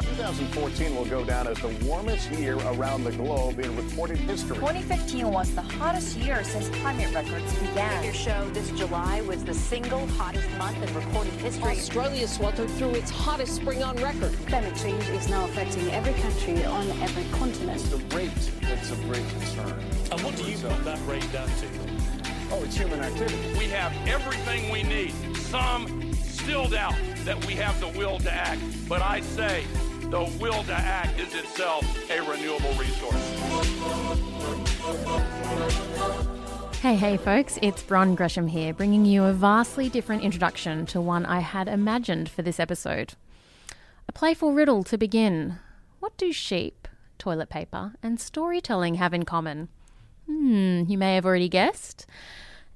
2014 will go down as the warmest year around the globe in recorded history. 2015 was the hottest year since climate records began. Your show this July was the single hottest month in recorded history. Australia sweltered through its hottest spring on record. Climate change is now affecting every country on every continent. The rate that's a great concern. And what do you put that rate down to? Oh, it's human activity. We have everything we need. Some still doubt that we have the will to act, but I say the will to act is itself a renewable resource. Hey, hey, folks, it's Bron Gresham here, bringing you a vastly different introduction to one I had imagined for this episode. A playful riddle to begin. What do sheep, toilet paper, and storytelling have in common? Hmm, you may have already guessed.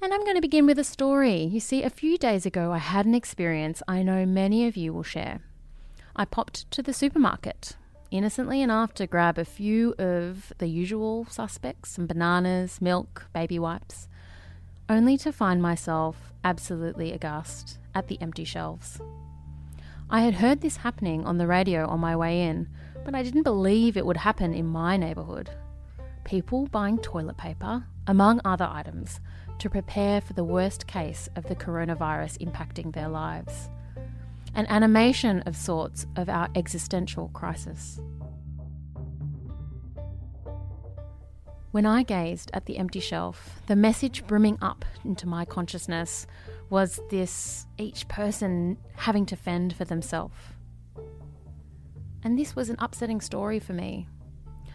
And I'm going to begin with a story. You see, a few days ago, I had an experience I know many of you will share. I popped to the supermarket, innocently enough to grab a few of the usual suspects some bananas, milk, baby wipes, only to find myself absolutely aghast at the empty shelves. I had heard this happening on the radio on my way in, but I didn't believe it would happen in my neighbourhood. People buying toilet paper, among other items, to prepare for the worst case of the coronavirus impacting their lives. An animation of sorts of our existential crisis. When I gazed at the empty shelf, the message brimming up into my consciousness was this each person having to fend for themselves. And this was an upsetting story for me.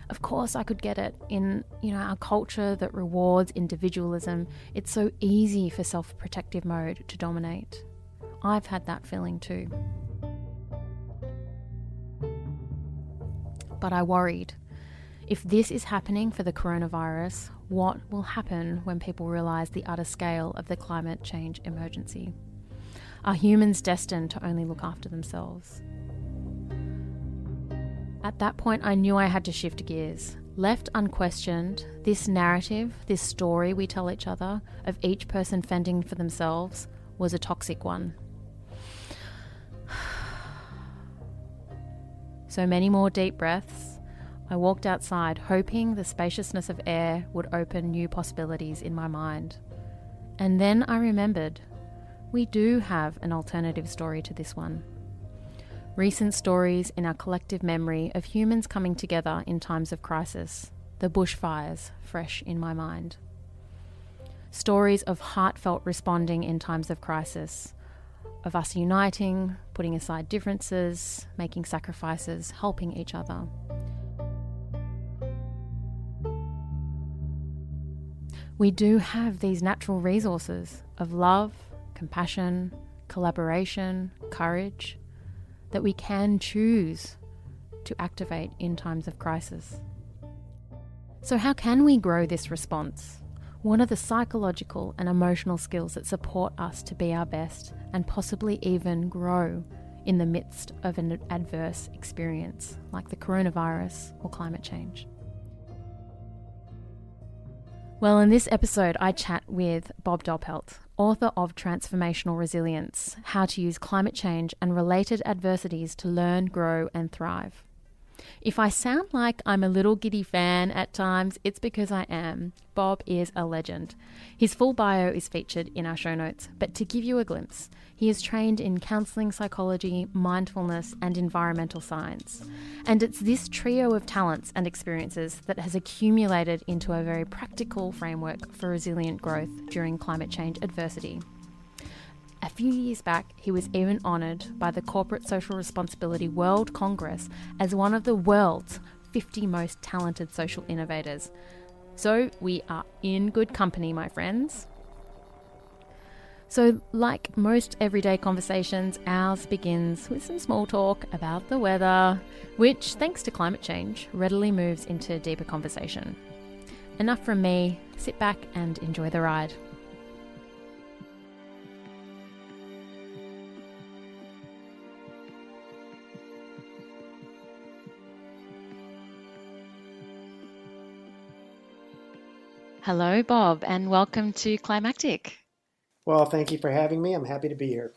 Of course, I could get it. In you know our culture that rewards individualism, it's so easy for self-protective mode to dominate. I've had that feeling too. But I worried. If this is happening for the coronavirus, what will happen when people realise the utter scale of the climate change emergency? Are humans destined to only look after themselves? At that point, I knew I had to shift gears. Left unquestioned, this narrative, this story we tell each other of each person fending for themselves was a toxic one. So many more deep breaths. I walked outside, hoping the spaciousness of air would open new possibilities in my mind. And then I remembered we do have an alternative story to this one recent stories in our collective memory of humans coming together in times of crisis, the bushfires fresh in my mind. Stories of heartfelt responding in times of crisis, of us uniting, putting aside differences, making sacrifices, helping each other. We do have these natural resources of love, compassion, collaboration, courage that we can choose to activate in times of crisis. So, how can we grow this response? What of the psychological and emotional skills that support us to be our best and possibly even grow in the midst of an adverse experience like the coronavirus or climate change? Well, in this episode, I chat with Bob Doppelt, author of Transformational Resilience How to Use Climate Change and Related Adversities to Learn, Grow, and Thrive. If I sound like I'm a little giddy fan at times, it's because I am. Bob is a legend. His full bio is featured in our show notes, but to give you a glimpse, he is trained in counseling psychology, mindfulness, and environmental science. And it's this trio of talents and experiences that has accumulated into a very practical framework for resilient growth during climate change adversity. A few years back, he was even honoured by the Corporate Social Responsibility World Congress as one of the world's 50 most talented social innovators. So we are in good company, my friends. So, like most everyday conversations, ours begins with some small talk about the weather, which, thanks to climate change, readily moves into deeper conversation. Enough from me, sit back and enjoy the ride. Hello, Bob, and welcome to Climactic. Well, thank you for having me. I'm happy to be here.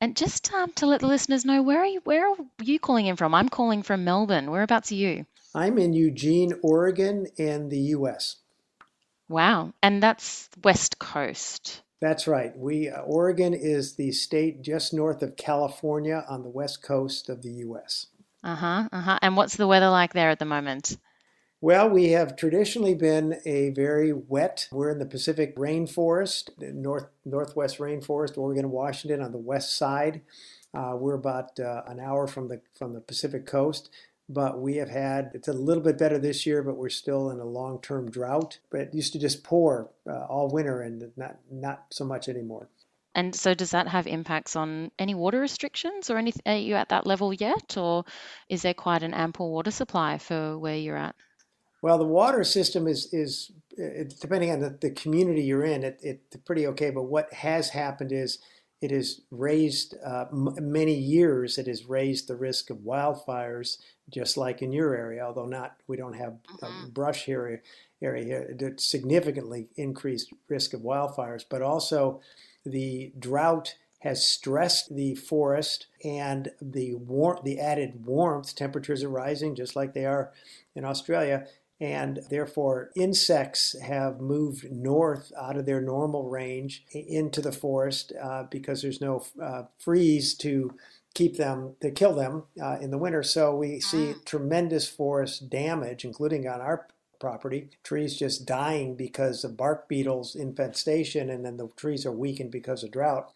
And just um, to let the listeners know, where are you? Where are you calling in from? I'm calling from Melbourne. Whereabouts are you? I'm in Eugene, Oregon, in the U.S. Wow, and that's West Coast. That's right. We uh, Oregon is the state just north of California on the west coast of the U.S. Uh huh. Uh huh. And what's the weather like there at the moment? Well, we have traditionally been a very wet. We're in the Pacific rainforest, north northwest rainforest, Oregon Washington on the west side. Uh, we're about uh, an hour from the from the Pacific coast, but we have had it's a little bit better this year, but we're still in a long-term drought. But it used to just pour uh, all winter, and not not so much anymore. And so, does that have impacts on any water restrictions, or anything? Are you at that level yet, or is there quite an ample water supply for where you're at? Well, the water system is is depending on the, the community you're in, it, it's pretty okay. But what has happened is it has raised uh, m- many years. It has raised the risk of wildfires, just like in your area. Although not, we don't have mm-hmm. brush area area here. It significantly increased risk of wildfires, but also the drought has stressed the forest and the war- the added warmth temperatures are rising just like they are in Australia and therefore insects have moved north out of their normal range into the forest uh, because there's no uh, freeze to keep them to kill them uh, in the winter. So we see mm. tremendous forest damage including on our property. Trees just dying because of bark beetles infestation and then the trees are weakened because of drought.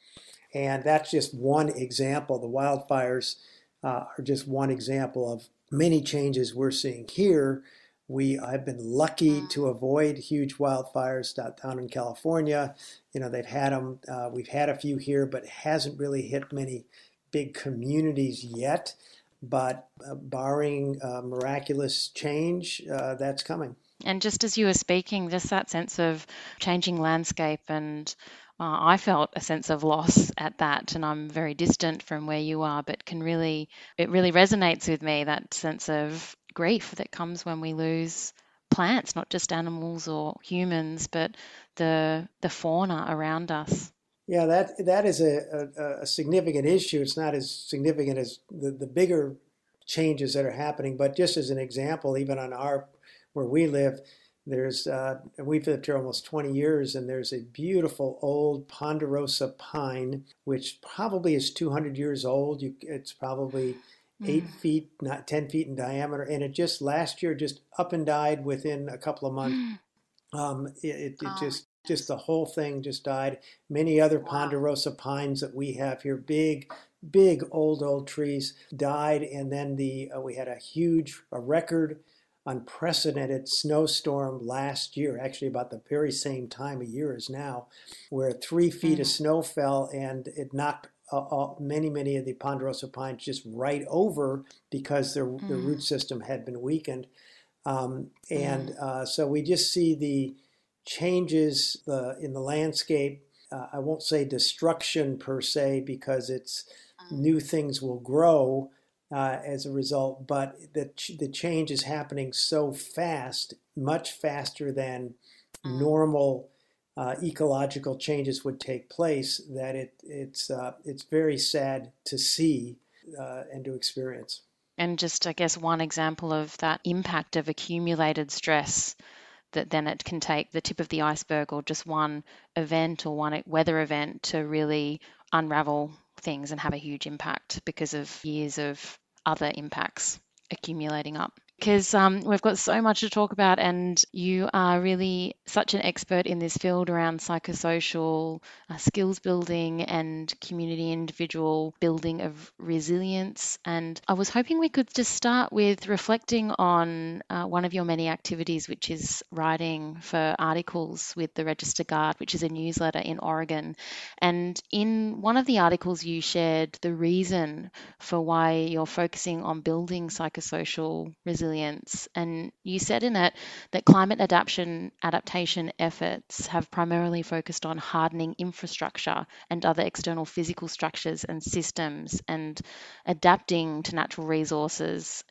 And that's just one example. The wildfires uh, are just one example of many changes we're seeing here we I've been lucky to avoid huge wildfires down in California. You know they've had them. Uh, we've had a few here, but it hasn't really hit many big communities yet. But uh, barring uh, miraculous change, uh, that's coming. And just as you were speaking, just that sense of changing landscape and uh, I felt a sense of loss at that, and I'm very distant from where you are, but can really, it really resonates with me that sense of grief that comes when we lose plants, not just animals or humans, but the the fauna around us. Yeah, that that is a, a, a significant issue. It's not as significant as the, the bigger changes that are happening, but just as an example, even on our where we live, there's uh, we've lived here almost 20 years, and there's a beautiful old ponderosa pine, which probably is 200 years old. You, it's probably eight mm. feet, not 10 feet in diameter. And it just last year just up and died within a couple of months. Mm. Um, it, it, it oh. just, just the whole thing just died. Many other ponderosa pines that we have here, big, big old, old trees died. And then the, uh, we had a huge, a record unprecedented snowstorm last year, actually about the very same time of year as now, where three feet mm-hmm. of snow fell and it knocked uh, uh, many, many of the ponderosa pines just right over because their, mm. their root system had been weakened. Um, and mm. uh, so we just see the changes uh, in the landscape. Uh, I won't say destruction per se because it's mm. new things will grow uh, as a result, but the, the change is happening so fast, much faster than mm. normal uh, ecological changes would take place, that it, it's, uh, it's very sad to see uh, and to experience. And just, I guess, one example of that impact of accumulated stress that then it can take the tip of the iceberg or just one event or one weather event to really unravel things and have a huge impact because of years of other impacts accumulating up because um, we've got so much to talk about, and you are really such an expert in this field around psychosocial uh, skills building and community individual building of resilience. And I was hoping we could just start with reflecting on uh, one of your many activities, which is writing for articles with the Register Guard, which is a newsletter in Oregon. And in one of the articles, you shared the reason for why you're focusing on building psychosocial resilience resilience. And you said in it that climate adaptation adaptation efforts have primarily focused on hardening infrastructure and other external physical structures and systems and adapting to natural resources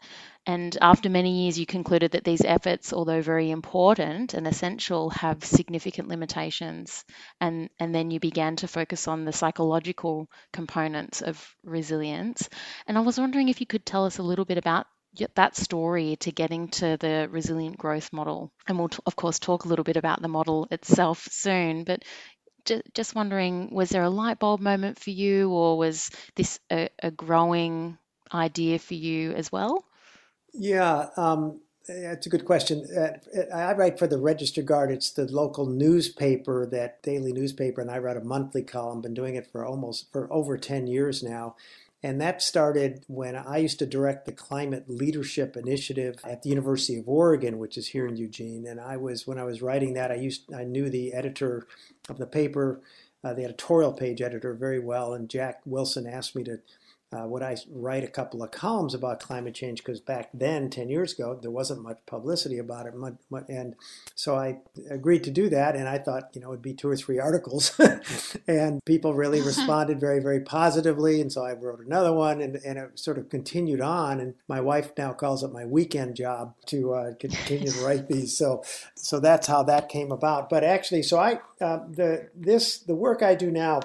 And after many years, you concluded that these efforts, although very important and essential, have significant limitations. And, and then you began to focus on the psychological components of resilience. And I was wondering if you could tell us a little bit about that story to getting to the resilient growth model. And we'll, of course, talk a little bit about the model itself soon. But just wondering, was there a light bulb moment for you, or was this a, a growing idea for you as well? Yeah, um, that's a good question. Uh, I write for the Register Guard. It's the local newspaper, that daily newspaper, and I write a monthly column. Been doing it for almost for over ten years now, and that started when I used to direct the Climate Leadership Initiative at the University of Oregon, which is here in Eugene. And I was when I was writing that, I used I knew the editor of the paper, uh, the editorial page editor, very well, and Jack Wilson asked me to uh, would I write a couple of columns about climate change? Because back then, 10 years ago, there wasn't much publicity about it. And so I agreed to do that. And I thought, you know, it'd be two or three articles. and people really responded very, very positively. And so I wrote another one and, and it sort of continued on. And my wife now calls it my weekend job to uh, continue to write these. So, so that's how that came about. But actually, so I, uh, the, this, the work I do now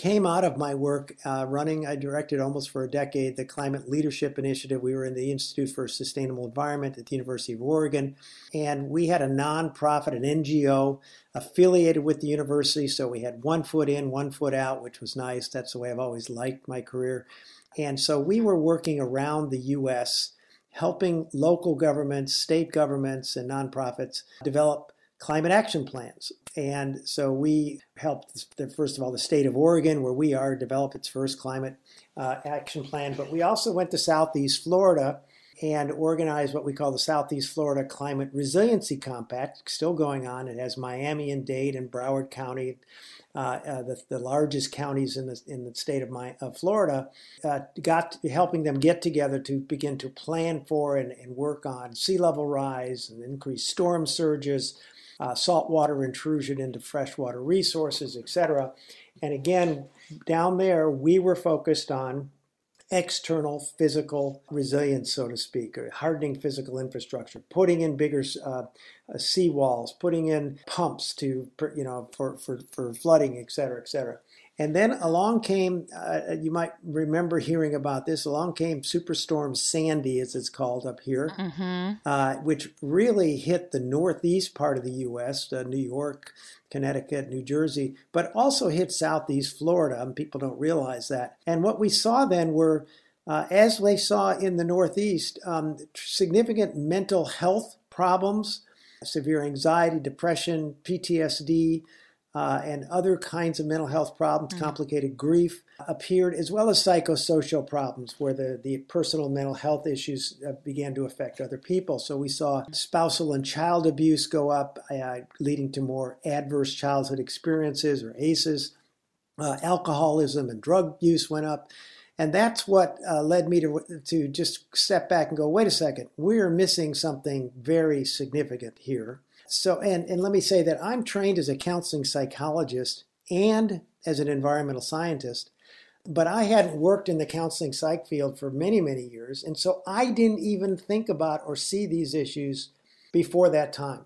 came out of my work uh, running, I directed almost for a decade the Climate Leadership Initiative. We were in the Institute for Sustainable Environment at the University of Oregon, and we had a nonprofit, an NGO affiliated with the university. So we had one foot in, one foot out, which was nice. That's the way I've always liked my career. And so we were working around the U.S., helping local governments, state governments, and nonprofits develop climate action plans. And so we helped, the, first of all, the state of Oregon, where we are, develop its first climate uh, action plan. But we also went to Southeast Florida and organized what we call the Southeast Florida Climate Resiliency Compact, still going on. It has Miami and Dade and Broward County, uh, uh, the, the, largest counties in the, in the state of, my, of Florida, uh, got helping them get together to begin to plan for and, and work on sea level rise and increased storm surges, uh, saltwater intrusion into freshwater resources, etc. And again, down there, we were focused on external physical resilience, so to speak, or hardening physical infrastructure, putting in bigger uh, uh, seawalls, putting in pumps to, you know, for, for, for flooding, et cetera, et cetera. And then along came, uh, you might remember hearing about this, along came Superstorm Sandy, as it's called up here, mm-hmm. uh, which really hit the northeast part of the U.S., uh, New York, Connecticut, New Jersey, but also hit southeast Florida. And people don't realize that. And what we saw then were, uh, as they saw in the northeast, um, significant mental health problems, severe anxiety, depression, PTSD uh, and other kinds of mental health problems, mm-hmm. complicated grief appeared, as well as psychosocial problems where the, the personal mental health issues uh, began to affect other people. So we saw spousal and child abuse go up, uh, leading to more adverse childhood experiences or ACEs. Uh, alcoholism and drug use went up. And that's what uh, led me to, to just step back and go, wait a second, we're missing something very significant here. So, and, and let me say that I'm trained as a counseling psychologist and as an environmental scientist, but I hadn't worked in the counseling psych field for many, many years. And so I didn't even think about or see these issues before that time.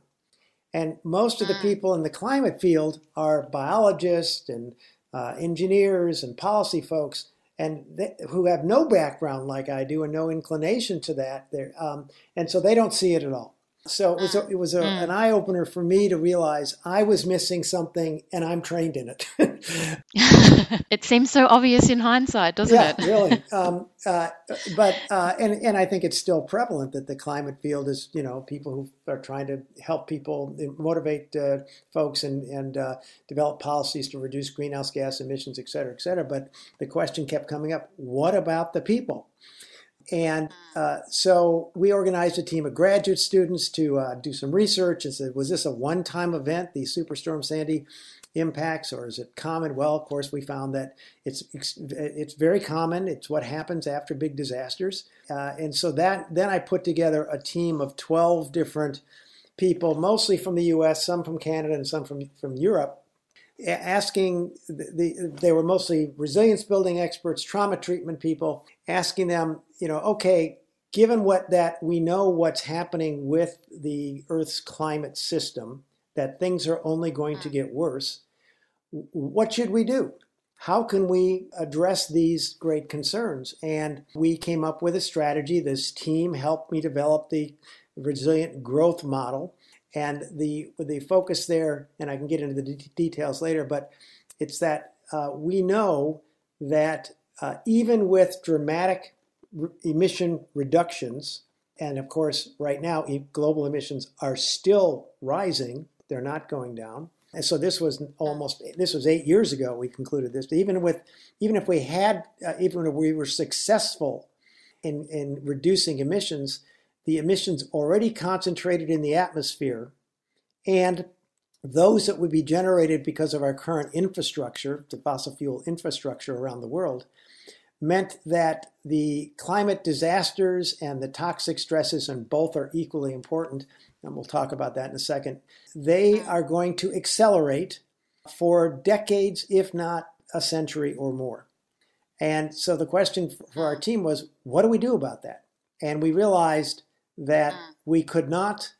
And most of the mm. people in the climate field are biologists and uh, engineers and policy folks and they, who have no background like I do and no inclination to that. Um, and so they don't see it at all. So it was a, it was a, mm. an eye opener for me to realize I was missing something, and I'm trained in it. it seems so obvious in hindsight, doesn't yeah, it? really. Um, uh, but uh, and and I think it's still prevalent that the climate field is you know people who are trying to help people motivate uh, folks and and uh, develop policies to reduce greenhouse gas emissions, et cetera, et cetera. But the question kept coming up: What about the people? And uh, so we organized a team of graduate students to uh, do some research and said, was this a one time event, the Superstorm Sandy impacts, or is it common? Well, of course, we found that it's, it's very common. It's what happens after big disasters. Uh, and so that then I put together a team of 12 different people, mostly from the US, some from Canada, and some from, from Europe asking the, the, they were mostly resilience building experts trauma treatment people asking them you know okay given what that we know what's happening with the Earth's climate system, that things are only going to get worse, what should we do? How can we address these great concerns? And we came up with a strategy. This team helped me develop the resilient growth model. And the, the focus there, and I can get into the de- details later, but it's that uh, we know that uh, even with dramatic re- emission reductions, and of course, right now, global emissions are still rising, they're not going down. And so this was almost this was eight years ago. We concluded this. Even with even if we had uh, even if we were successful in in reducing emissions, the emissions already concentrated in the atmosphere, and those that would be generated because of our current infrastructure, the fossil fuel infrastructure around the world, meant that the climate disasters and the toxic stresses, and both are equally important, and we'll talk about that in a second, they are going to accelerate for decades, if not a century or more. And so the question for our team was, what do we do about that? And we realized that we could not,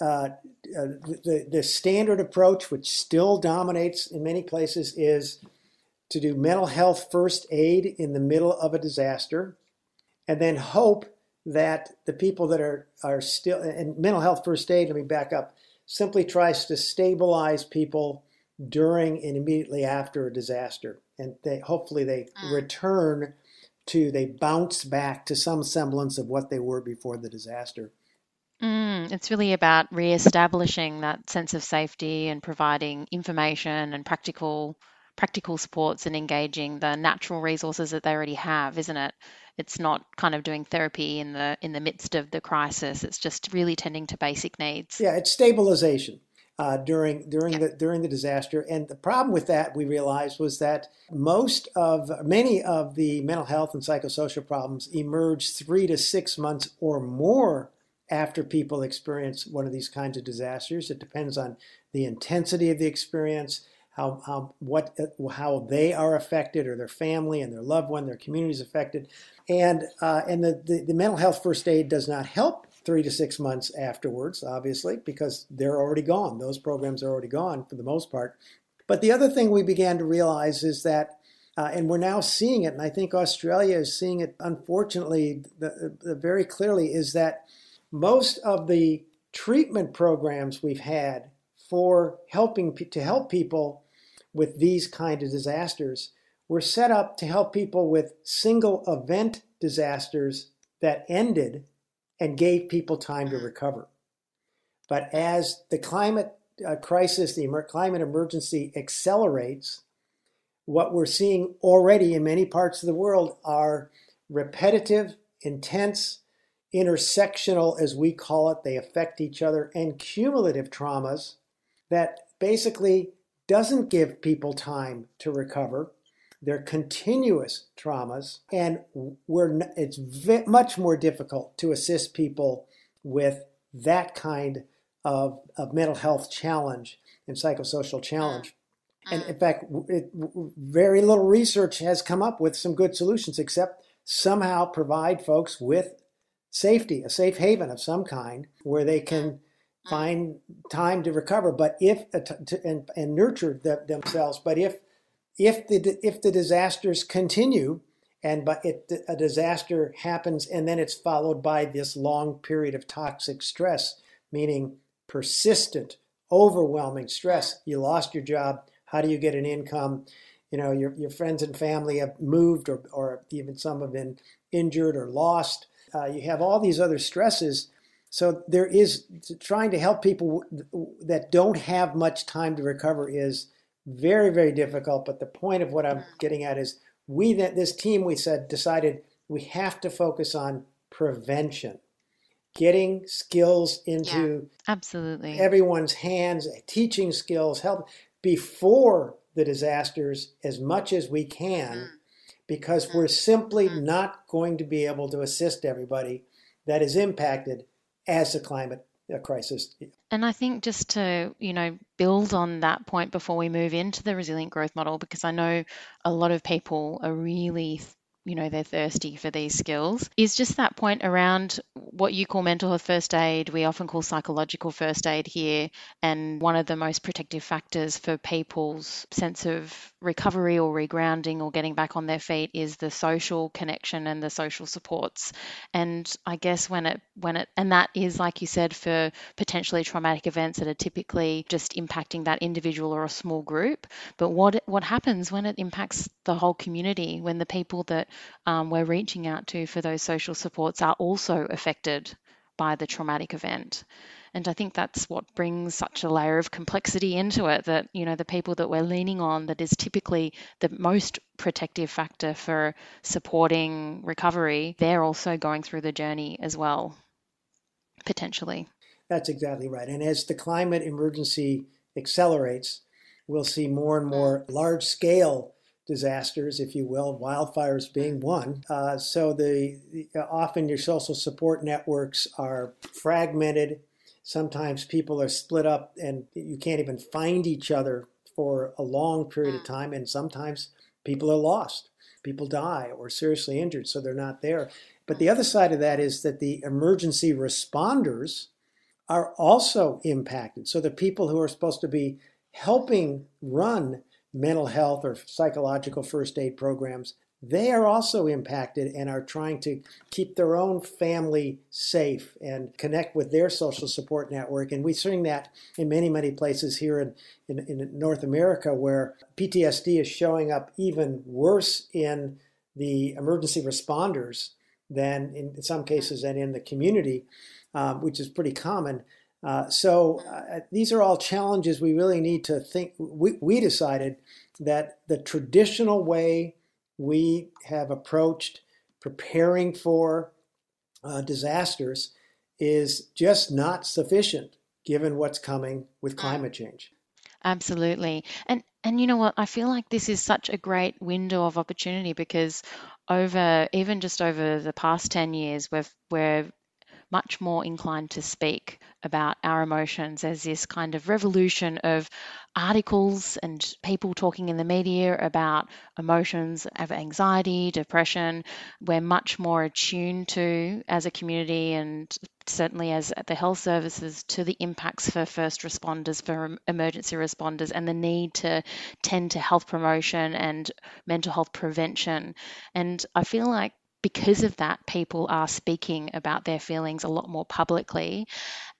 uh, uh, the, the standard approach, which still dominates in many places, is to do mental health first aid in the middle of a disaster and then hope that the people that are, are still, and mental health first aid, let me back up, simply tries to stabilize people during and immediately after a disaster. And they, hopefully they mm. return to, they bounce back to some semblance of what they were before the disaster. Mm, it's really about re-establishing that sense of safety and providing information and practical practical supports and engaging the natural resources that they already have, isn't it? It's not kind of doing therapy in the in the midst of the crisis. It's just really tending to basic needs. Yeah, it's stabilization. Uh, during during yeah. the during the disaster. And the problem with that we realized was that most of many of the mental health and psychosocial problems emerge three to six months or more after people experience one of these kinds of disasters. It depends on the intensity of the experience, how, how what how they are affected or their family and their loved one, their community is affected, and uh, and the, the, the mental health first aid does not help three to six months afterwards, obviously, because they're already gone. Those programs are already gone for the most part. But the other thing we began to realize is that, uh, and we're now seeing it, and I think Australia is seeing it, unfortunately, the, the very clearly, is that most of the treatment programs we've had for helping to help people with these kind of disasters were set up to help people with single event disasters that ended and gave people time to recover. But as the climate uh, crisis, the climate emergency accelerates, what we're seeing already in many parts of the world are repetitive, intense, intersectional, as we call it, they affect each other, and cumulative traumas that basically doesn't give people time to recover. They're continuous traumas, and we're, it's v- much more difficult to assist people with that kind of, of mental health challenge and psychosocial challenge. Mm. And mm. in fact, it, very little research has come up with some good solutions, except somehow provide folks with safety, a safe haven of some kind, where they can find time to recover, but if to, and, and nurture the, themselves. But if if the if the disasters continue, and but it, a disaster happens and then it's followed by this long period of toxic stress, meaning persistent, overwhelming stress. You lost your job. How do you get an income? You know, your, your friends and family have moved, or, or even some have been injured or lost. Uh, you have all these other stresses so there is trying to help people that don't have much time to recover is very very difficult. But the point of what I'm getting at is we that this team we said decided we have to focus on prevention, getting skills into yeah, absolutely everyone's hands, teaching skills, help before the disasters as much as we can. Mm. Because mm. we're simply mm. not going to be able to assist everybody that is impacted as the climate uh, crisis. And I think just to, you know, build on that point before we move into the resilient growth model, because I know a lot of people are really you know they're thirsty for these skills is just that point around what you call mental health first aid. We often call psychological first aid here and one of the most protective factors for people's sense of recovery or regrounding or getting back on their feet is the social connection and the social supports. And i guess when it when it and that is like you said for potentially traumatic events that are typically just impacting that individual or a small group. But what what happens when it impacts the whole community when the people that um, we're reaching out to for those social supports are also affected by the traumatic event. And I think that's what brings such a layer of complexity into it that, you know, the people that we're leaning on that is typically the most protective factor for supporting recovery, they're also going through the journey as well, potentially. That's exactly right. And as the climate emergency accelerates, we'll see more and more large scale disasters, if you will, wildfires being one. Uh, so the, the, often your social support networks are fragmented. Sometimes people are split up, and you can't even find each other for a long period of time. And sometimes people are lost, people die or seriously injured, so they're not there. But the other side of that is that the emergency responders are also impacted. So the people who are supposed to be helping run mental health or psychological first aid programs, they are also impacted and are trying to keep their own family safe and connect with their social support network. And we're seeing that in many, many places here in, in, in North America where PTSD is showing up even worse in the emergency responders than in some cases than in the community, um, which is pretty common. Uh, so uh, these are all challenges we really need to think. We, we decided that the traditional way we have approached preparing for uh, disasters is just not sufficient given what's coming with climate change. Absolutely. And and you know what? I feel like this is such a great window of opportunity because over even just over the past 10 years we've we're much more inclined to speak about our emotions as this kind of revolution of articles and people talking in the media about emotions of anxiety, depression. We're much more attuned to as a community and certainly as the health services to the impacts for first responders, for emergency responders, and the need to tend to health promotion and mental health prevention. And I feel like because of that, people are speaking about their feelings a lot more publicly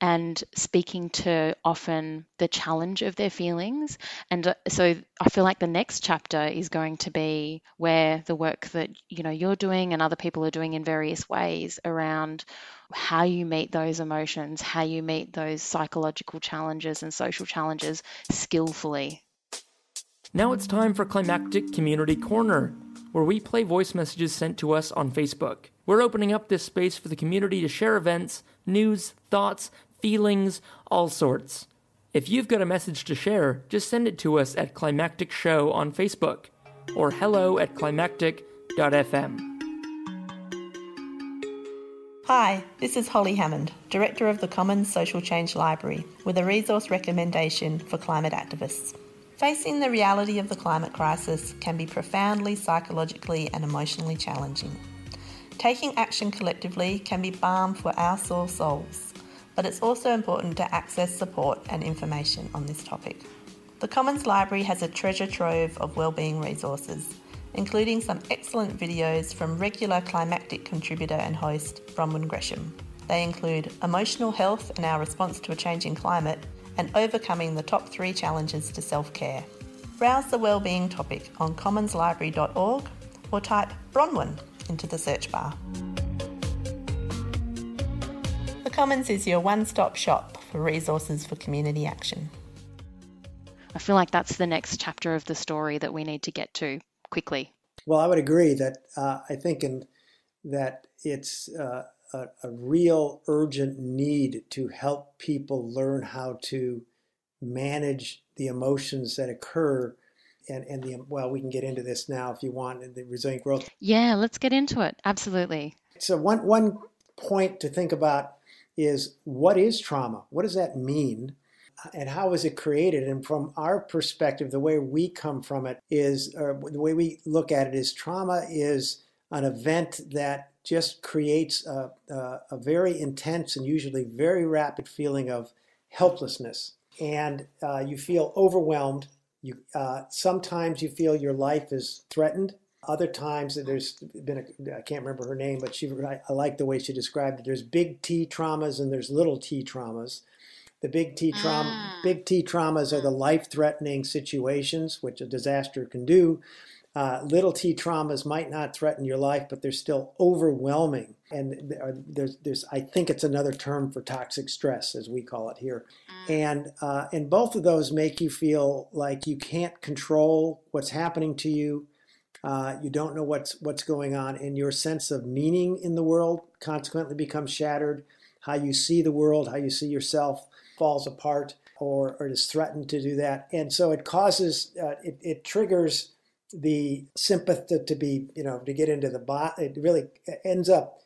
and speaking to often the challenge of their feelings. And uh, so I feel like the next chapter is going to be where the work that you know you're doing and other people are doing in various ways around how you meet those emotions, how you meet those psychological challenges and social challenges skillfully. Now it's time for Climactic Community Corner where we play voice messages sent to us on Facebook. We're opening up this space for the community to share events, news, thoughts, feelings, all sorts. If you've got a message to share, just send it to us at Climactic Show on Facebook or hello at climactic.fm. Hi, this is Holly Hammond, Director of the Commons Social Change Library, with a resource recommendation for climate activists. Facing the reality of the climate crisis can be profoundly psychologically and emotionally challenging. Taking action collectively can be balm for our sore souls, but it's also important to access support and information on this topic. The Commons Library has a treasure trove of wellbeing resources, including some excellent videos from regular climactic contributor and host Bronwyn Gresham. They include emotional health and our response to a changing climate and overcoming the top three challenges to self care. Browse the wellbeing topic on commonslibrary.org or type Bronwyn into the search bar. The Commons is your one stop shop for resources for community action. I feel like that's the next chapter of the story that we need to get to quickly. Well, I would agree that uh, I think in, that it's uh, a, a real urgent need to help people learn how to manage the emotions that occur and, and the well we can get into this now if you want the resilient growth. Yeah let's get into it. Absolutely. So one one point to think about is what is trauma? What does that mean? And how is it created? And from our perspective the way we come from it is or the way we look at it is trauma is an event that just creates a, a, a, very intense and usually very rapid feeling of helplessness. And uh, you feel overwhelmed. You, uh, sometimes you feel your life is threatened. Other times, there's been a, I can't remember her name, but she, I, I like the way she described it. There's big T traumas and there's little T traumas. The big T trauma, mm. big T traumas are the life-threatening situations, which a disaster can do. Uh, little t traumas might not threaten your life, but they're still overwhelming. And there's, there's, I think it's another term for toxic stress, as we call it here. Mm. And uh, and both of those make you feel like you can't control what's happening to you. Uh, you don't know what's what's going on, and your sense of meaning in the world consequently becomes shattered. How you see the world, how you see yourself, falls apart, or, or is threatened to do that. And so it causes, uh, it, it triggers the sympathy to be, you know, to get into the body, it really ends up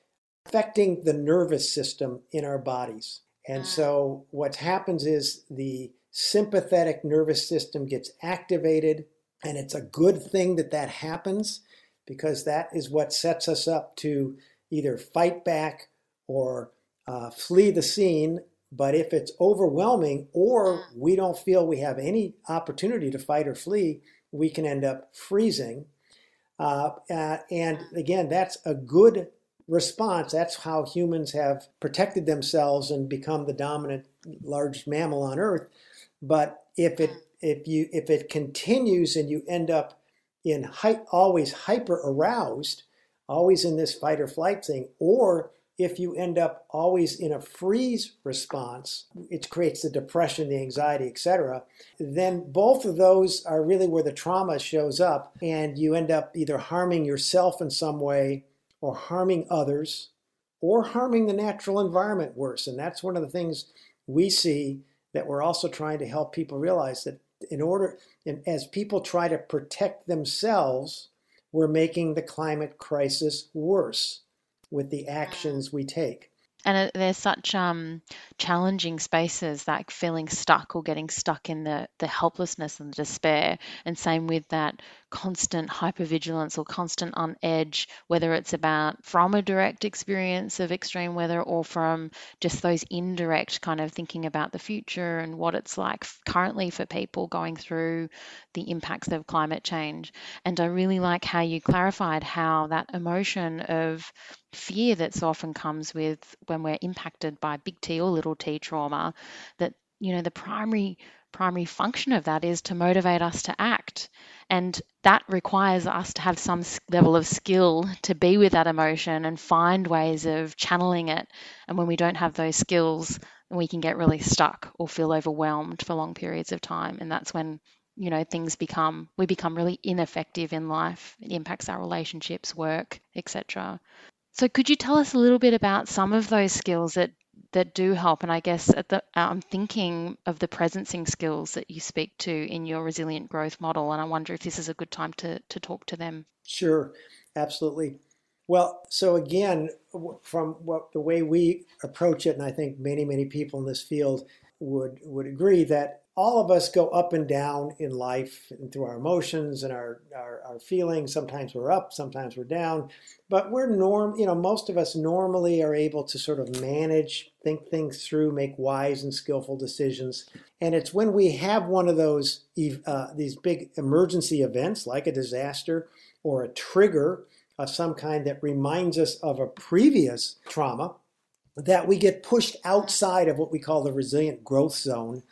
affecting the nervous system in our bodies. And mm. so what happens is the sympathetic nervous system gets activated, and it's a good thing that that happens because that is what sets us up to either fight back or uh, flee the scene. But if it's overwhelming or mm. we don't feel we have any opportunity to fight or flee, we can end up freezing. Uh, uh, and again, that's a good response. That's how humans have protected themselves and become the dominant large mammal on Earth. But if it if you if it continues and you end up in hy- always hyper aroused, always in this fight or flight thing, or if you end up always in a freeze response, it creates the depression, the anxiety, etc., then both of those are really where the trauma shows up, and you end up either harming yourself in some way or harming others or harming the natural environment worse. And that's one of the things we see that we're also trying to help people realize that in order, and as people try to protect themselves, we're making the climate crisis worse with the actions we take. And there's such um, challenging spaces like feeling stuck or getting stuck in the, the helplessness and the despair. And same with that constant hypervigilance or constant on edge whether it's about from a direct experience of extreme weather or from just those indirect kind of thinking about the future and what it's like currently for people going through the impacts of climate change. And i really like how you clarified how that emotion of fear that so often comes with when we're impacted by big T or little t trauma, that you know the primary primary function of that is to motivate us to act. And that requires us to have some level of skill to be with that emotion and find ways of channeling it. And when we don't have those skills, we can get really stuck or feel overwhelmed for long periods of time. And that's when you know things become we become really ineffective in life it impacts our relationships work etc so could you tell us a little bit about some of those skills that that do help? And I guess the, I'm thinking of the presencing skills that you speak to in your resilient growth model, and I wonder if this is a good time to to talk to them. Sure, absolutely. Well, so again, from what the way we approach it, and I think many many people in this field would would agree that all of us go up and down in life and through our emotions and our, our, our, feelings. Sometimes we're up, sometimes we're down. But we're norm, you know, most of us normally are able to sort of manage, think things through, make wise and skillful decisions. And it's when we have one of those uh, these big emergency events like a disaster or a trigger of some kind that reminds us of a previous trauma that we get pushed outside of what we call the resilient growth zone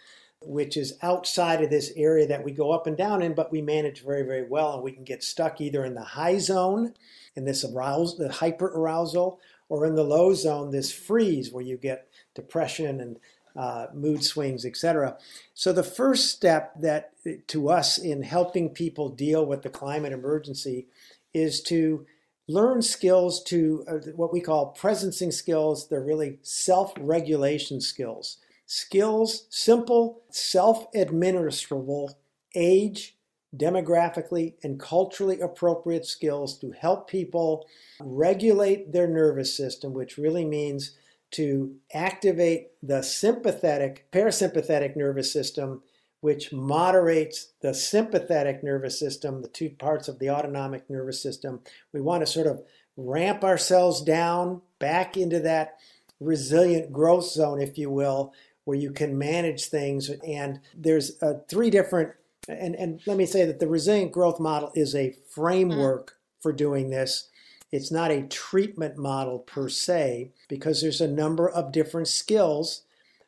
which is outside of this area that we go up and down in, but we manage very, very well. And we can get stuck either in the high zone, in this arousal, the hyper arousal, or in the low zone, this freeze where you get depression and uh, mood swings, etc. So the first step that to us in helping people deal with the climate emergency is to learn skills to uh, what we call presencing skills. They're really self-regulation skills skills, simple, self administrable, age, demographically, and culturally appropriate skills to help people regulate their nervous system, which really means to activate the sympathetic, parasympathetic nervous system, which moderates the sympathetic nervous system, the two parts of the autonomic nervous system. We want to sort of ramp ourselves down back into that resilient growth zone, if you will, where you can manage things. And there's uh, three different, and, and let me say that the resilient growth model is a framework for doing this. It's not a treatment model per se, because there's a number of different skills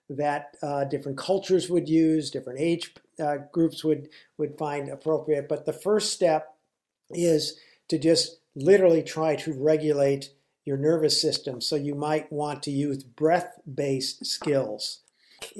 that uh, different cultures would use, different age uh, groups would, would find appropriate. But the first step is to just literally try to regulate your nervous system. So you might want to use breath based skills,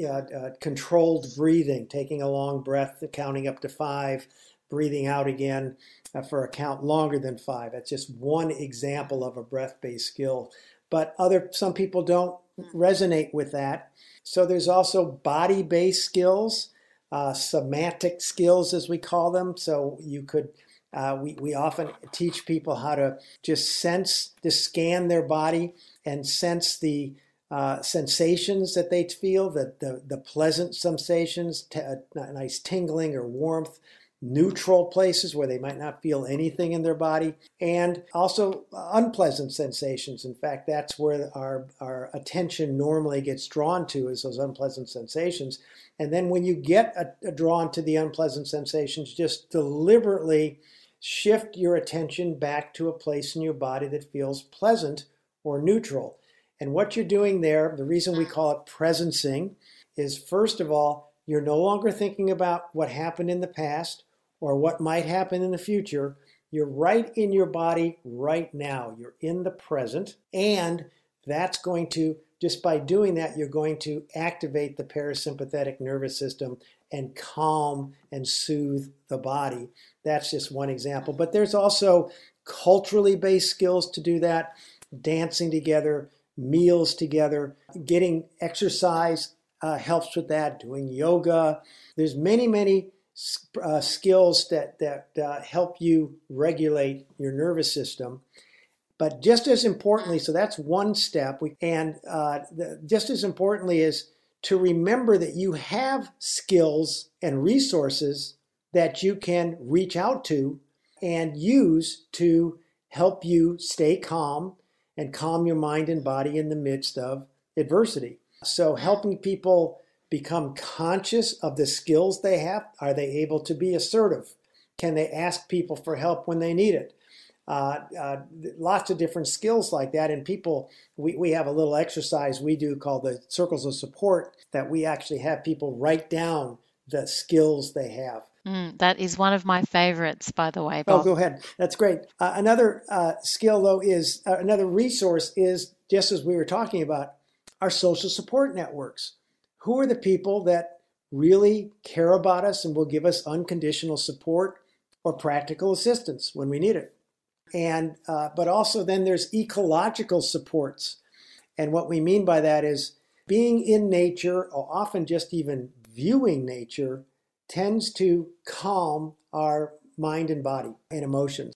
uh, uh, controlled breathing, taking a long breath, counting up to five, breathing out again uh, for a count longer than five. That's just one example of a breath based skill. But other some people don't resonate with that. So there's also body based skills, uh, somatic skills as we call them. So you could uh, we, we often teach people how to just sense, to scan their body and sense the uh, sensations that they feel, the, the, the pleasant sensations, uh, nice tingling or warmth, neutral places where they might not feel anything in their body, and also unpleasant sensations. In fact, that's where our, our attention normally gets drawn to is those unpleasant sensations. And then when you get a, a drawn to the unpleasant sensations, just deliberately shift your attention back to a place in your body that feels pleasant or neutral. And what you're doing there, the reason we call it presencing, is first of all, you're no longer thinking about what happened in the past or what might happen in the future. You're right in your body right now. You're in the present. And that's going to, just by doing that, you're going to activate the parasympathetic nervous system and calm and soothe the body. That's just one example. But there's also culturally based skills to do that dancing together, meals together, getting exercise uh, helps with that, doing yoga. There's many, many uh, skills that, that uh, help you regulate your nervous system. But just as importantly, so that's one step. We, and uh, the, just as importantly is to remember that you have skills and resources that you can reach out to and use to help you stay calm and calm your mind and body in the midst of adversity. So, helping people become conscious of the skills they have. Are they able to be assertive? Can they ask people for help when they need it? Uh, uh, lots of different skills like that. And people, we, we have a little exercise we do called the circles of support that we actually have people write down the skills they have. Mm, that is one of my favorites, by the way. Bob. Oh, go ahead. That's great. Uh, another uh, skill, though, is uh, another resource is just as we were talking about our social support networks. Who are the people that really care about us and will give us unconditional support or practical assistance when we need it? and uh, but also then there's ecological supports and what we mean by that is being in nature or often just even viewing nature tends to calm our mind and body and emotions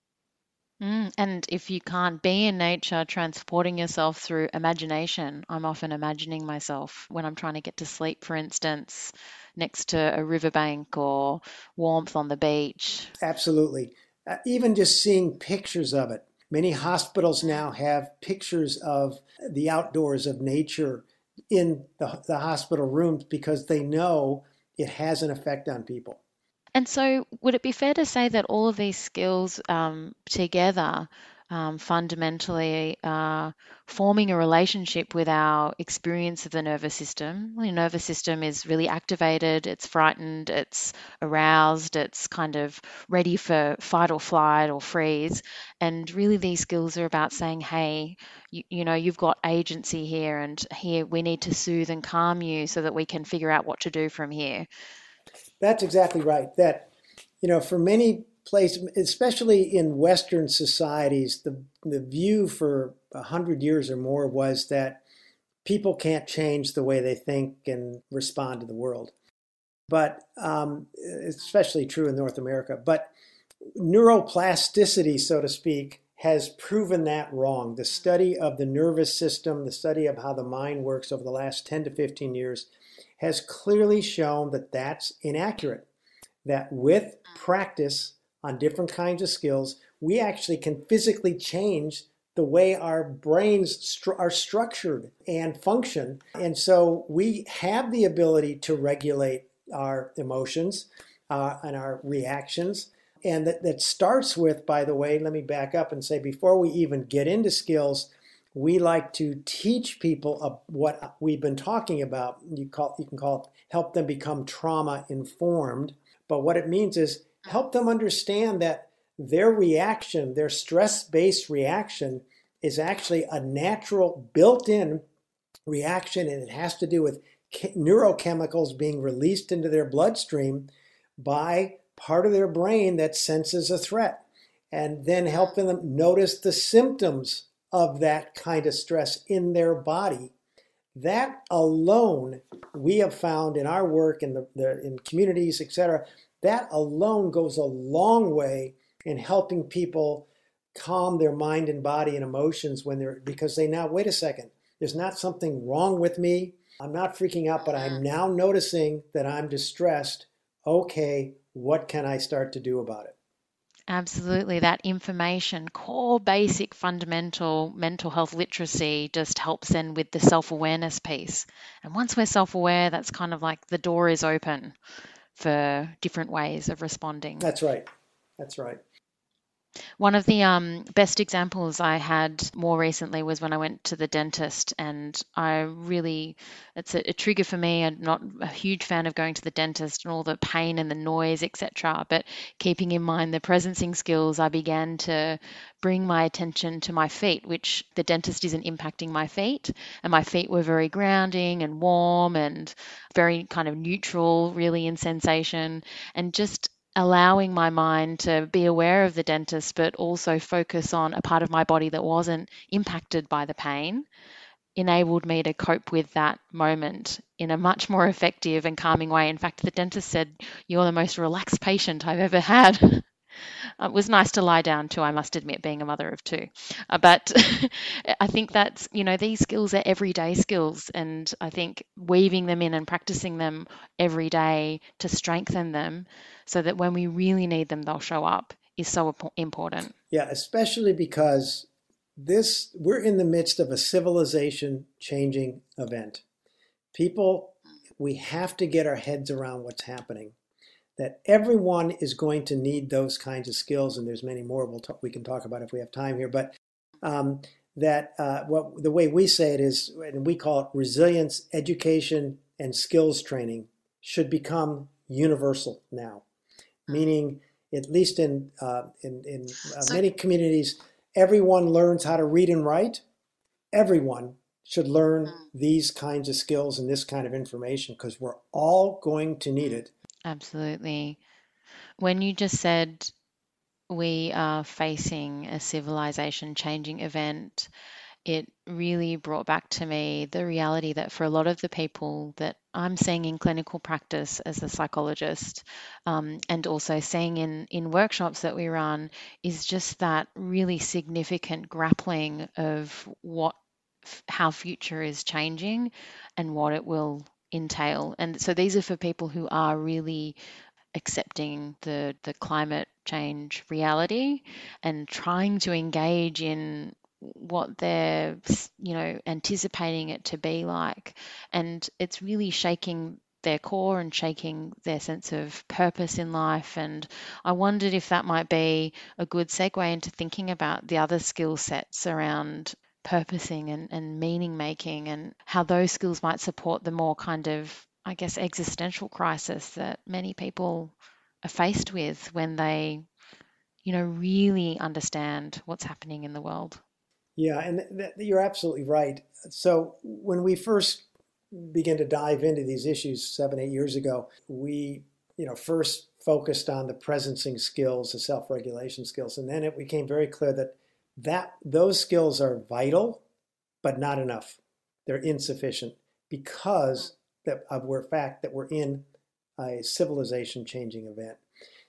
Mm, and if you can't be in nature, transporting yourself through imagination. I'm often imagining myself when I'm trying to get to sleep, for instance, next to a riverbank or warmth on the beach. Absolutely uh, even just seeing pictures of it. Many hospitals now have pictures of the outdoors of nature in the, the hospital rooms because they know it has an effect on people. And so, would it be fair to say that all of these skills um, together um, fundamentally uh, forming a relationship with our experience of the nervous system. The nervous system is really activated, it's frightened, it's aroused, it's kind of ready for fight or flight or freeze. And really, these skills are about saying, hey, you, you know, you've got agency here, and here we need to soothe and calm you so that we can figure out what to do from here. That's exactly right. That, you know, for many place, especially in Western societies, the, the view for a hundred years or more was that people can't change the way they think and respond to the world. But um, especially true in North America. But neuroplasticity, so to speak, has proven that wrong. The study of the nervous system, the study of how the mind works over the last 10 to 15 years has clearly shown that that's inaccurate. That with practice, on different kinds of skills, we actually can physically change the way our brains stru- are structured and function. And so we have the ability to regulate our emotions uh, and our reactions. And that, that starts with, by the way, let me back up and say before we even get into skills, we like to teach people what we've been talking about. You, call, you can call it help them become trauma informed. But what it means is help them understand that their reaction, their stress based reaction, is actually a natural built in reaction and it has to do with neurochemicals being released into their bloodstream by part of their brain that senses a threat and then helping them notice the symptoms of that kind of stress in their body. That alone, we have found in our work in the, the in communities, etc. That alone goes a long way in helping people calm their mind and body and emotions when they're because they now wait a second. There's not something wrong with me. I'm not freaking out, but I'm mm-hmm. now noticing that I'm distressed. Okay, what can I start to do about it? Absolutely. That information, core, basic, fundamental mental health literacy just helps then with the self awareness piece. And once we're self aware, that's kind of like the door is open for different ways of responding. That's right. That's right. One of the um, best examples I had more recently was when I went to the dentist, and I really, it's a, a, trigger for me. I'm not a huge fan of going to the dentist and all the pain and the noise, etc. But keeping in mind the presencing skills, I began to bring my attention to my feet, which the dentist isn't impacting my feet. And my feet were very grounding and warm and very kind of neutral, really, in sensation. And just allowing my mind to be aware of the dentist, but also focus on a part of my body that wasn't impacted by the pain, enabled me to cope with that moment in a much more effective and calming way. In fact, the dentist said, You're the most relaxed patient I've ever had. it was nice to lie down too, I must admit, being a mother of two. Uh, but I think that's, you know, these skills are everyday skills. And I think weaving them in and practicing them every day to strengthen them so that when we really need them, they'll show up is so important. Yeah, especially because this, we're in the midst of a civilization changing event. People, we have to get our heads around what's happening that everyone is going to need those kinds of skills, and there's many more we'll we can talk about if we have time here. But um, that uh, what the way we say it is, and we call it resilience education and skills training, should become universal now, meaning at least in uh, in, in uh, many communities, everyone learns how to read and write. Everyone should learn mm. these kinds of skills and this kind of information because we're all going to need it Absolutely. When you just said we are facing a civilization changing event, it really brought back to me the reality that for a lot of the people that I'm seeing in clinical practice as a psychologist, um, and also seeing in, in workshops that we run, is just that really significant grappling of what how future is changing and what it will entail. And so these are for people who are really accepting the the climate change reality and trying to engage in what they're you know anticipating it to be like and it's really shaking their core and shaking their sense of purpose in life and i wondered if that might be a good segue into thinking about the other skill sets around purposing and, and meaning making and how those skills might support the more kind of, I guess, existential crisis that many people are faced with when they, you know, really understand what's happening in the world. Yeah, and th- th- you're absolutely right. So when we first began to dive into these issues seven, eight years ago, we, you know, first focused on the presencing skills, the self-regulation skills, and then it became very clear that that those skills are vital, but not enough. They're insufficient because that of the fact that we're in a civilization changing event.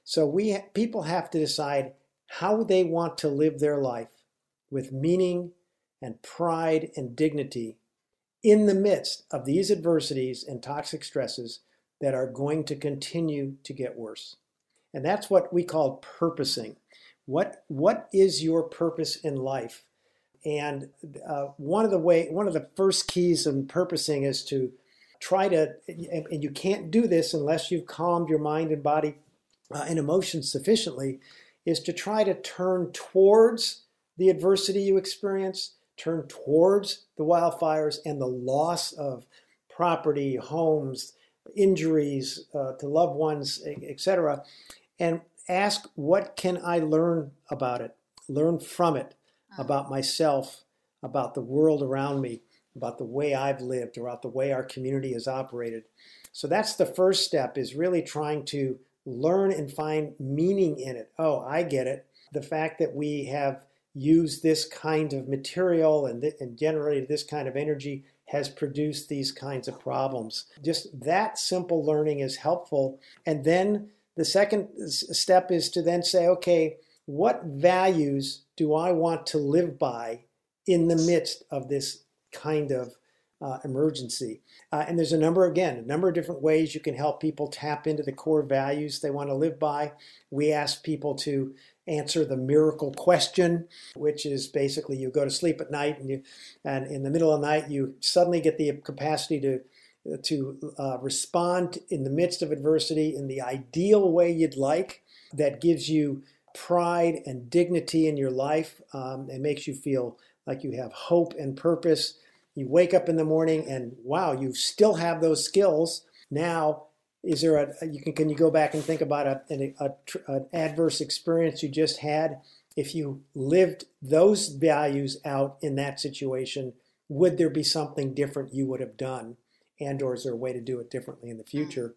So we people have to decide how they want to live their life with meaning and pride and dignity in the midst of these adversities and toxic stresses that are going to continue to get worse. And that's what we call purposing. What, what is your purpose in life? and uh, one of the way, one of the first keys in purposing is to try to, and you can't do this unless you've calmed your mind and body uh, and emotions sufficiently, is to try to turn towards the adversity you experience, turn towards the wildfires and the loss of property, homes, injuries uh, to loved ones, etc., and ask, what can I learn about it? Learn from it about myself, about the world around me, about the way I've lived, about the way our community has operated. So that's the first step is really trying to learn and find meaning in it. Oh, I get it. The fact that we have used this kind of material and, th- and generated this kind of energy has produced these kinds of problems. Just that simple learning is helpful. And then the second step is to then say, okay, what values do I want to live by in the midst of this kind of uh, emergency? Uh, and there's a number, again, a number of different ways you can help people tap into the core values they want to live by. We ask people to answer the miracle question, which is basically you go to sleep at night and you, and in the middle of the night you suddenly get the capacity to to uh, respond in the midst of adversity in the ideal way you'd like that gives you pride and dignity in your life um, and makes you feel like you have hope and purpose. You wake up in the morning and wow, you still have those skills. Now, is there a you can can you go back and think about a, an, a, an adverse experience you just had? If you lived those values out in that situation, would there be something different you would have done? And or is there a way to do it differently in the future?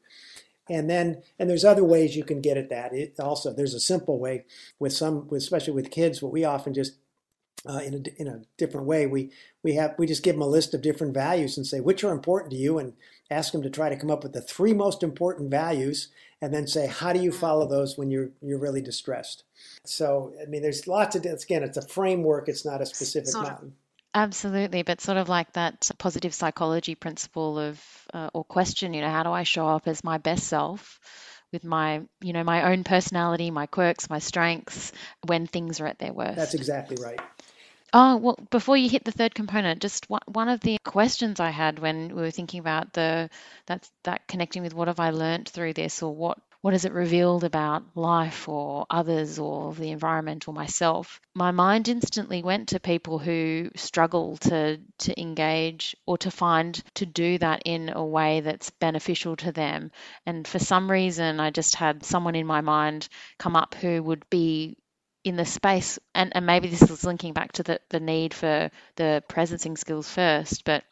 and then and there's other ways you can get at that it also there's a simple way with some especially with kids what we often just uh, in, a, in a different way we we have we just give them a list of different values and say which are important to you and ask them to try to come up with the three most important values and then say how do you follow those when you're you're really distressed? So i mean there's lots of again it's a framework it's not a specific Sort of- mountain. Absolutely, but sort of like that positive psychology principle of uh, or question, you know, how do I show up as my best self with my, you know, my own personality, my quirks, my strengths when things are at their worst? that's exactly right Oh, well, before you hit the third component, just one, of the questions I had when we were thinking about the that that connecting with what have I learnt through this or what what has it revealed about life or others or the environment or myself, my mind instantly went to people who struggle to to engage or to find to do that in a way that's beneficial to them. And for some reason I just had someone in my mind come up who would be in the space and, and maybe this is linking back to the, the need for the presencing skills first but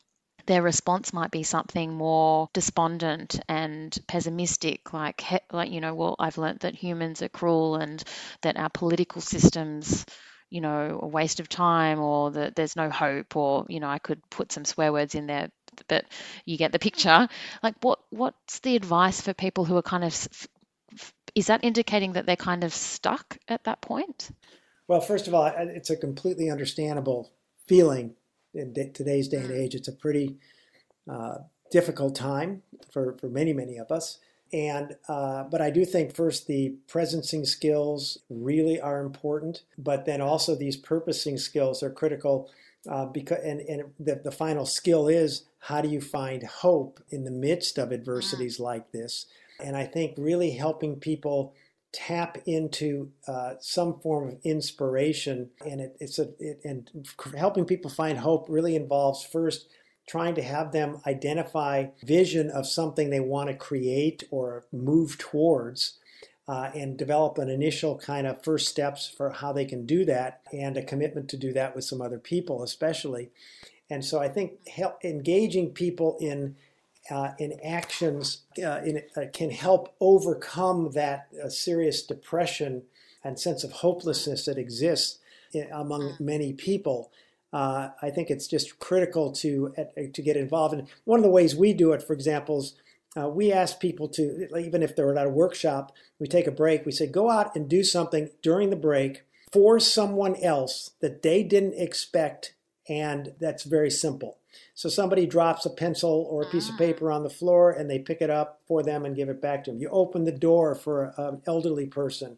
their response might be something more despondent and pessimistic like like you know well i've learnt that humans are cruel and that our political systems you know a waste of time or that there's no hope or you know i could put some swear words in there but you get the picture. Like what what's the advice for people who are kind of is that indicating that they're kind of stuck at that point Well, first of all, it's a completely understandable feeling in da- today's day and age. It's a pretty uh, difficult time for, for many, many of us. And uh, but I do think first the presencing skills really are important, but then also these purposing skills are critical uh, because and, and the, the final skill is how do you find hope in the midst of adversities like this? And I think really helping people tap into uh, some form of inspiration. And it, it's a it, and helping people find hope really involves first trying to have them identify vision of something they want to create or move towards uh, and develop an initial kind of first steps for how they can do that and a commitment to do that with some other people especially. And so i think help, engaging people in uh, in actions uh, in, uh, can help overcome that uh, serious depression and sense of hopelessness that exists in, among many people. Uh, I think it's just critical to uh, to get involved. And one of the ways we do it, for example, is uh, we ask people to, even if they're at a workshop, we take a break. We say, go out and do something during the break for someone else that they didn't expect, and that's very simple. So somebody drops a pencil or a piece of ah. paper on the floor and they pick it up for them and give it back to them. You open the door for an elderly person.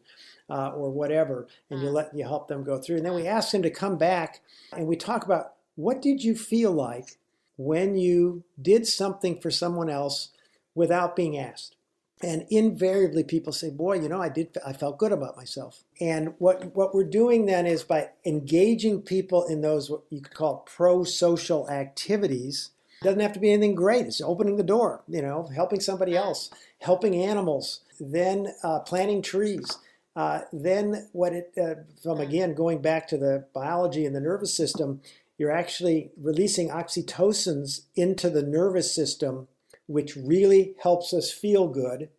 uh, or whatever, and you ah. let you help them go through. And then we ah. ask them to come back and we talk about what did you feel like when you did something for someone else without being asked. And invariably, people say, "Boy, you know, I did. I felt good about myself." And what what we're doing then is by engaging people in those what you could call pro-social activities. Doesn't have to be anything great. It's opening the door, you know, helping somebody else, helping animals, then uh, planting trees. Uh, then what it uh, from again going back to the biology and the nervous system, you're actually releasing oxytocins into the nervous system which really helps us feel good,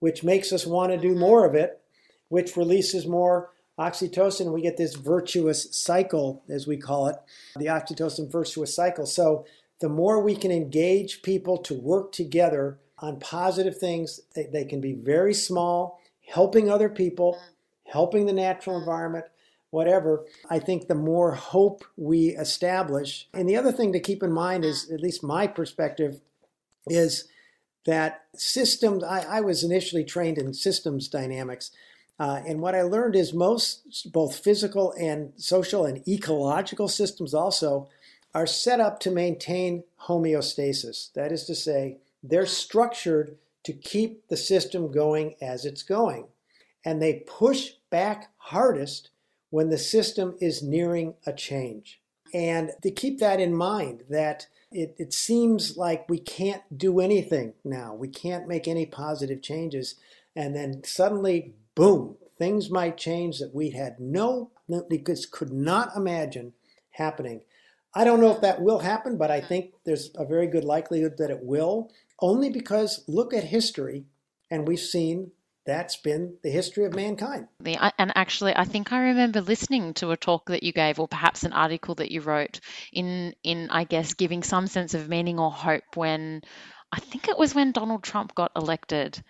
which makes us want to do more of it, which releases more oxytocin. We get this virtuous cycle, as we call it, the oxytocin virtuous cycle. So the more we can engage people to work together on positive things, they, they can be very small, helping other people, helping the natural environment, whatever, I think the more hope we establish. And the other thing to keep in mind is, at least my perspective, is that systems, I, I was initially trained in systems dynamics. Uh, and what I learned is most, both physical and social and ecological systems also, are set up to maintain homeostasis. That is to say, they're structured to keep the system going as it's going. And they push back hardest when the system is nearing a change. And to keep that in mind, that it, it seems like we can't do anything now. We can't make any positive changes. And then suddenly, boom, things might change that we had no, could not imagine happening. I don't know if that will happen, but I think there's a very good likelihood that it will, only because look at history, and we've seen that's been the history of mankind. And actually, I think I remember listening to a talk that you gave, or perhaps an article that you wrote, in in I guess giving some sense of meaning or hope when I think it was when Donald Trump got elected.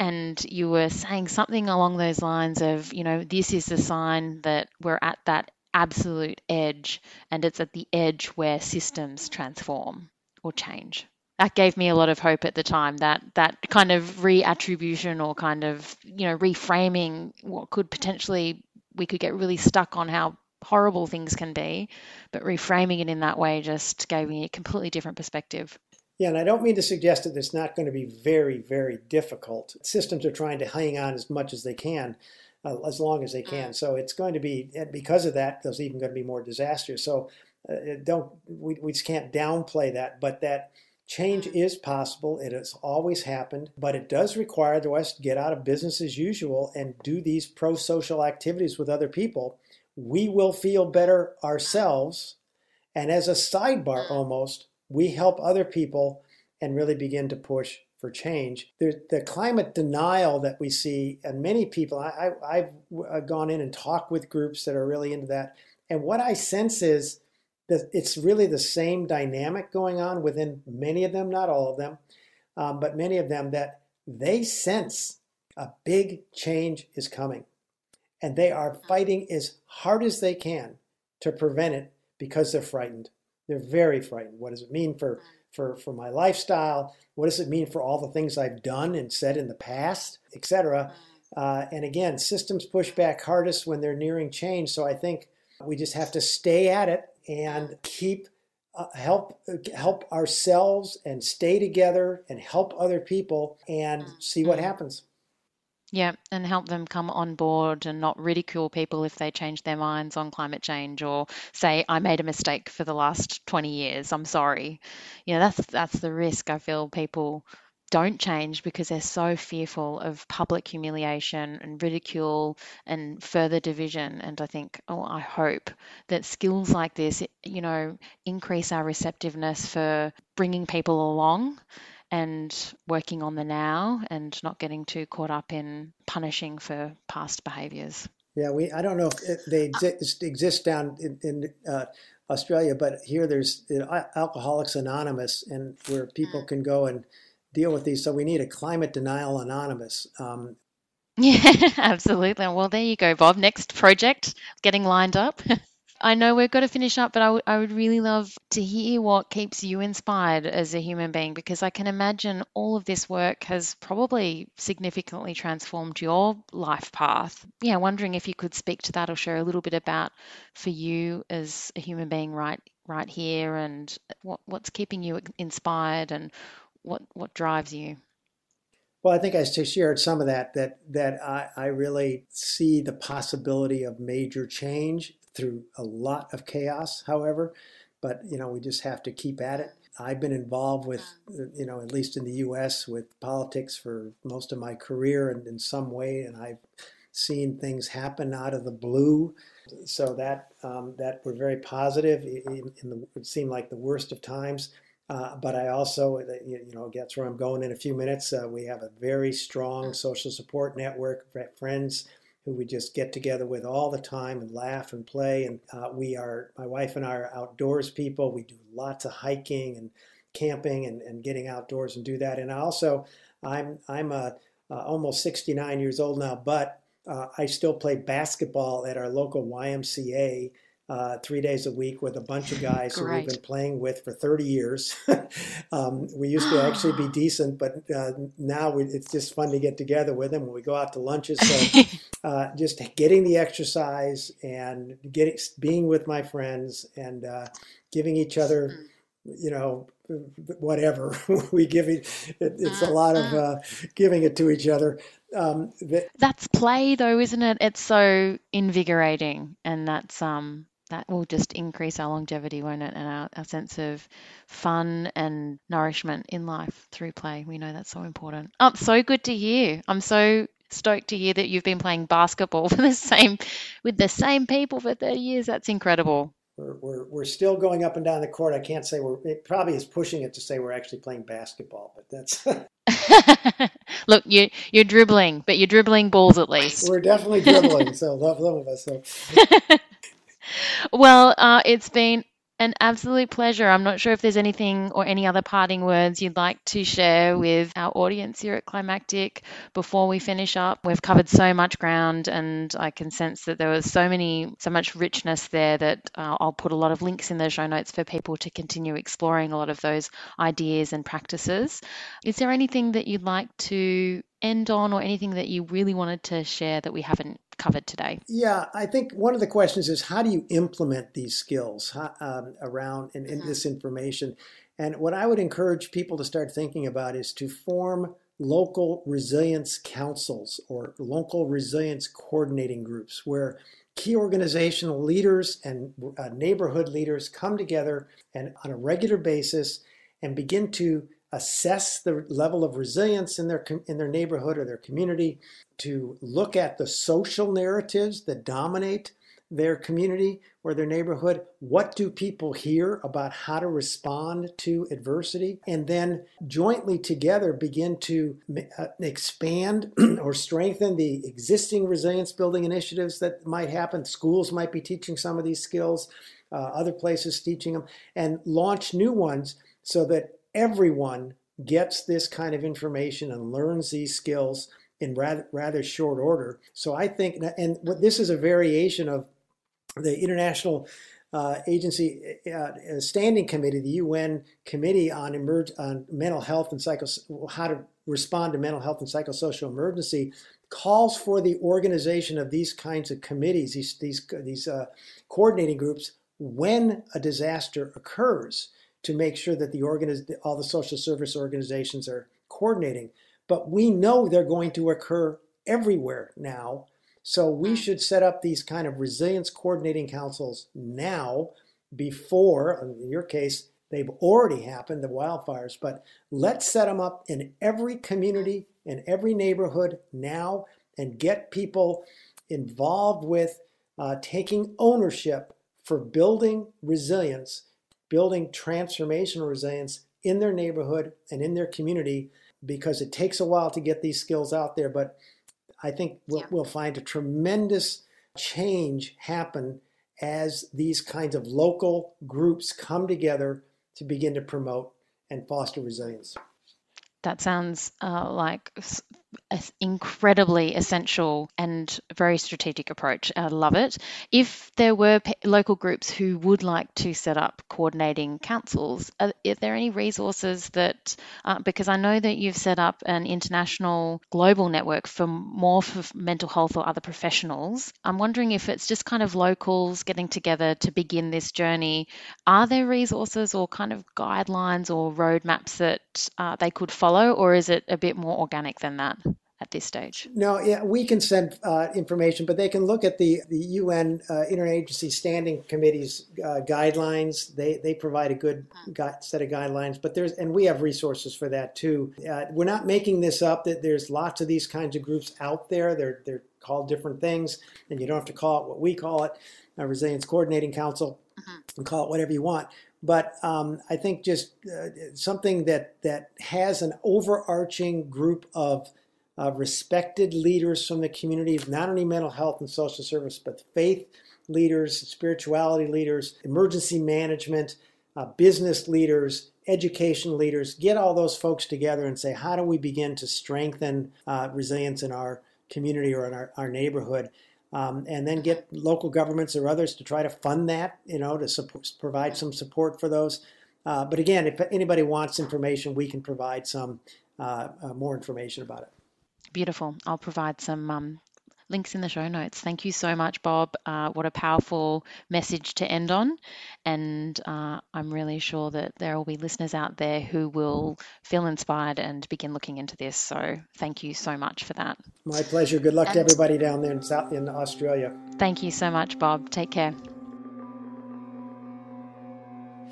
And you were saying something along those lines of, you know, this is the sign that we're at that absolute edge, and it's at the edge where systems transform or change that gave me a lot of hope at the time that that kind of reattribution or kind of you know reframing what could potentially we could get really stuck on how horrible things can be but reframing it in that way just gave me a completely different perspective. Yeah and i don't mean to suggest that it's not going to be very very difficult. Systems are trying to hang on as much as they can uh, as long as they can. So it's going to be because of that there's even going to be more disasters. So uh, don't we, we just can't downplay that but that Change mm. is possible. It has always happened, but it does require the West to get out of business as usual and do these pro social activities with other people. We will feel better ourselves. And as a sidebar mm. almost, we help other people and really begin to push for change. The, the climate denial that we see, and many people, I, I, I've uh, gone in and talked with groups that are really into that. And what I sense is it's really the same dynamic going on within many of them, not all of them, um, but many of them that they sense a big change is coming. And they are fighting as hard as they can to prevent it because they're frightened. They're very frightened. What does it mean for, for, for my lifestyle? What does it mean for all the things I've done and said in the past, etc.? Uh, and again, systems push back hardest when they're nearing change. So I think we just have to stay at it and keep uh, help help ourselves and stay together and help other people and see what happens. Yeah, and help them come on board and not ridicule people if they change their minds on climate change or say I made a mistake for the last 20 years. I'm sorry. You know, that's that's the risk I feel people don't change because they're so fearful of public humiliation and ridicule and further division. And I think, oh, I hope that skills like this, you know, increase our receptiveness for bringing people along and working on the now and not getting too caught up in punishing for past behaviors. Yeah, we. I don't know if they exist, exist down in, in uh, Australia, but here there's Alcoholics Anonymous, and where people can go and deal with these. So we need a climate denial anonymous. Um, yeah, absolutely. Well, there you go, Bob. Next project getting lined up. I know we've got to finish up, but I, w- I would really love to hear what keeps you inspired as a human being because I can imagine all of this work has probably significantly transformed your life path. Yeah, wondering if you could speak to that or share a little bit about for you as a human being right right here and what, what's keeping you inspired and what what drives you. Well, I think I shared some of that. That that I, I really see the possibility of major change through a lot of chaos. However, but you know we just have to keep at it. I've been involved with, you know, at least in the U.S. with politics for most of my career, and in some way, and I've seen things happen out of the blue. So that um, that were very positive. In, the, it seemed like the worst of times. Uh, but I also, you know, that's where I'm going in a few minutes. Uh, we have a very strong social support network, of friends who we just get together with all the time and laugh and play. And uh, we are, my wife and I are outdoors people. We do lots of hiking and camping and, and getting outdoors and do that. And also, I'm I'm a, uh, almost 69 years old now, but uh, I still play basketball at our local YMCA uh, three days a week with a bunch of guys who we've been playing with for 30 years. um, we used to actually be decent, but uh, now we, it's just fun to get together with them when we go out to lunches. So uh, just getting the exercise and getting being with my friends and uh, giving each other, hmm. you know, whatever we give it, it it's a lot of uh, giving it to each other um, that, that's play though isn't it it's so invigorating and that's um that will just increase our longevity, won't it? And our, our sense of fun and nourishment in life through play. We know that's so important. Oh, so good to hear. I'm so stoked to hear that you've been playing basketball for the same with the same people for 30 years. That's incredible. We're, we're, we're still going up and down the court. I can't say we're, it probably is pushing it to say we're actually playing basketball, but that's. Look, you, you're dribbling, but you're dribbling balls at least. We're definitely dribbling, so love, love of us. So. Well, uh, it's been an absolute pleasure. I'm not sure if there's anything or any other parting words you'd like to share with our audience here at Climactic before we finish up. We've covered so much ground, and I can sense that there was so many, so much richness there that uh, I'll put a lot of links in the show notes for people to continue exploring a lot of those ideas and practices. Is there anything that you'd like to end on, or anything that you really wanted to share that we haven't covered today? Yeah, I think one of the questions is how do you implement these skills um, around in, in this information? And what I would encourage people to start thinking about is to form local resilience councils or local resilience coordinating groups where key organizational leaders and uh, neighborhood leaders come together and on a regular basis and begin to assess the level of resilience in their in their neighborhood or their community, to look at the social narratives that dominate their community or their neighborhood. What do people hear about how to respond to adversity? And then jointly together begin to uh, expand or strengthen the existing resilience building initiatives that might happen. Schools might be teaching some of these skills, uh, other places teaching them, and launch new ones so that everyone gets this kind of information and learns these skills in rather, rather short order. So I think, and this is a variation of the International uh, Agency uh, Standing Committee, the UN Committee on, on Mental Health and Psycho, how to respond to mental health and psychosocial emergency, calls for the organization of these kinds of committees, these these these uh, coordinating groups, when a disaster occurs to make sure that the organiz- all the social service organizations are coordinating. But we know they're going to occur everywhere now. So we mm. should set up these kind of resilience coordinating councils now before, in your case, they've already happened, the wildfires, but let's set them up in every community, in every neighborhood now, and get people involved with uh, taking ownership for building resilience building transformational resilience in their neighborhood and in their community because it takes a while to get these skills out there. But I think we'll, yeah. we'll find a tremendous change happen as these kinds of local groups come together to begin to promote and foster resilience. That sounds uh, like an incredibly essential and very strategic approach. I love it. If there were local groups who would like to set up coordinating councils, are, are there any resources that, uh, because I know that you've set up an international global network for more for mental health or other professionals, I'm wondering if it's just kind of locals getting together to begin this journey. Are there resources or kind of guidelines or roadmaps that uh, they could follow, or is it a bit more organic than that? At this stage? No, yeah, we can send uh, information, but they can look at the the UN uh, Interagency Standing Committee's uh, guidelines. They they provide a good set of guidelines, but there's and we have resources for that too. Uh, we're not making this up. That there's lots of these kinds of groups out there. They're they're called different things, and you don't have to call it what we call it, a Resilience Coordinating Council, mm-hmm. and call it whatever you want. But um, I think just uh, something that that has an overarching group of uh, respected leaders from the community, not only mental health and social service, but faith leaders, spirituality leaders, emergency management, uh, business leaders, education leaders. Get all those folks together and say, how do we begin to strengthen uh, resilience in our community or in our, our neighborhood? Um, and then get local governments or others to try to fund that, you know, to support, provide some support for those. Uh, but again, if anybody wants information, we can provide some uh, uh, more information about it. Beautiful. I'll provide some um, links in the show notes. Thank you so much, Bob. Uh, what a powerful message to end on. And uh, I'm really sure that there will be listeners out there who will feel inspired and begin looking into this. So thank you so much for that. My pleasure. Good luck and to everybody down there in South in Australia. Thank you so much, Bob. Take care.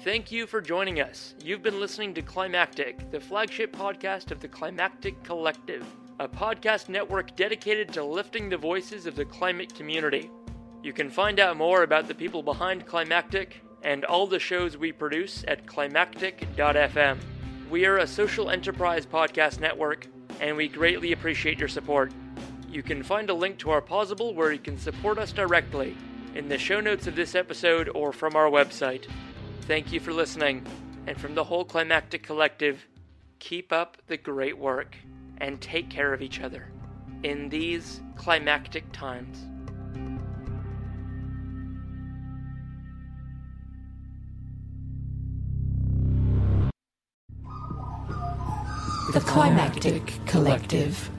Thank you for joining us. You've been listening to Climactic, the flagship podcast of the Climactic Collective a podcast network dedicated to lifting the voices of the climate community. You can find out more about the people behind Climactic and all the shows we produce at climactic.fm. We are a social enterprise podcast network, and we greatly appreciate your support. You can find a link to our Pozible where you can support us directly in the show notes of this episode or from our website. Thank you for listening, and from the whole Climactic Collective, keep up the great work and take care of each other in these climactic times. The Climactic Collective.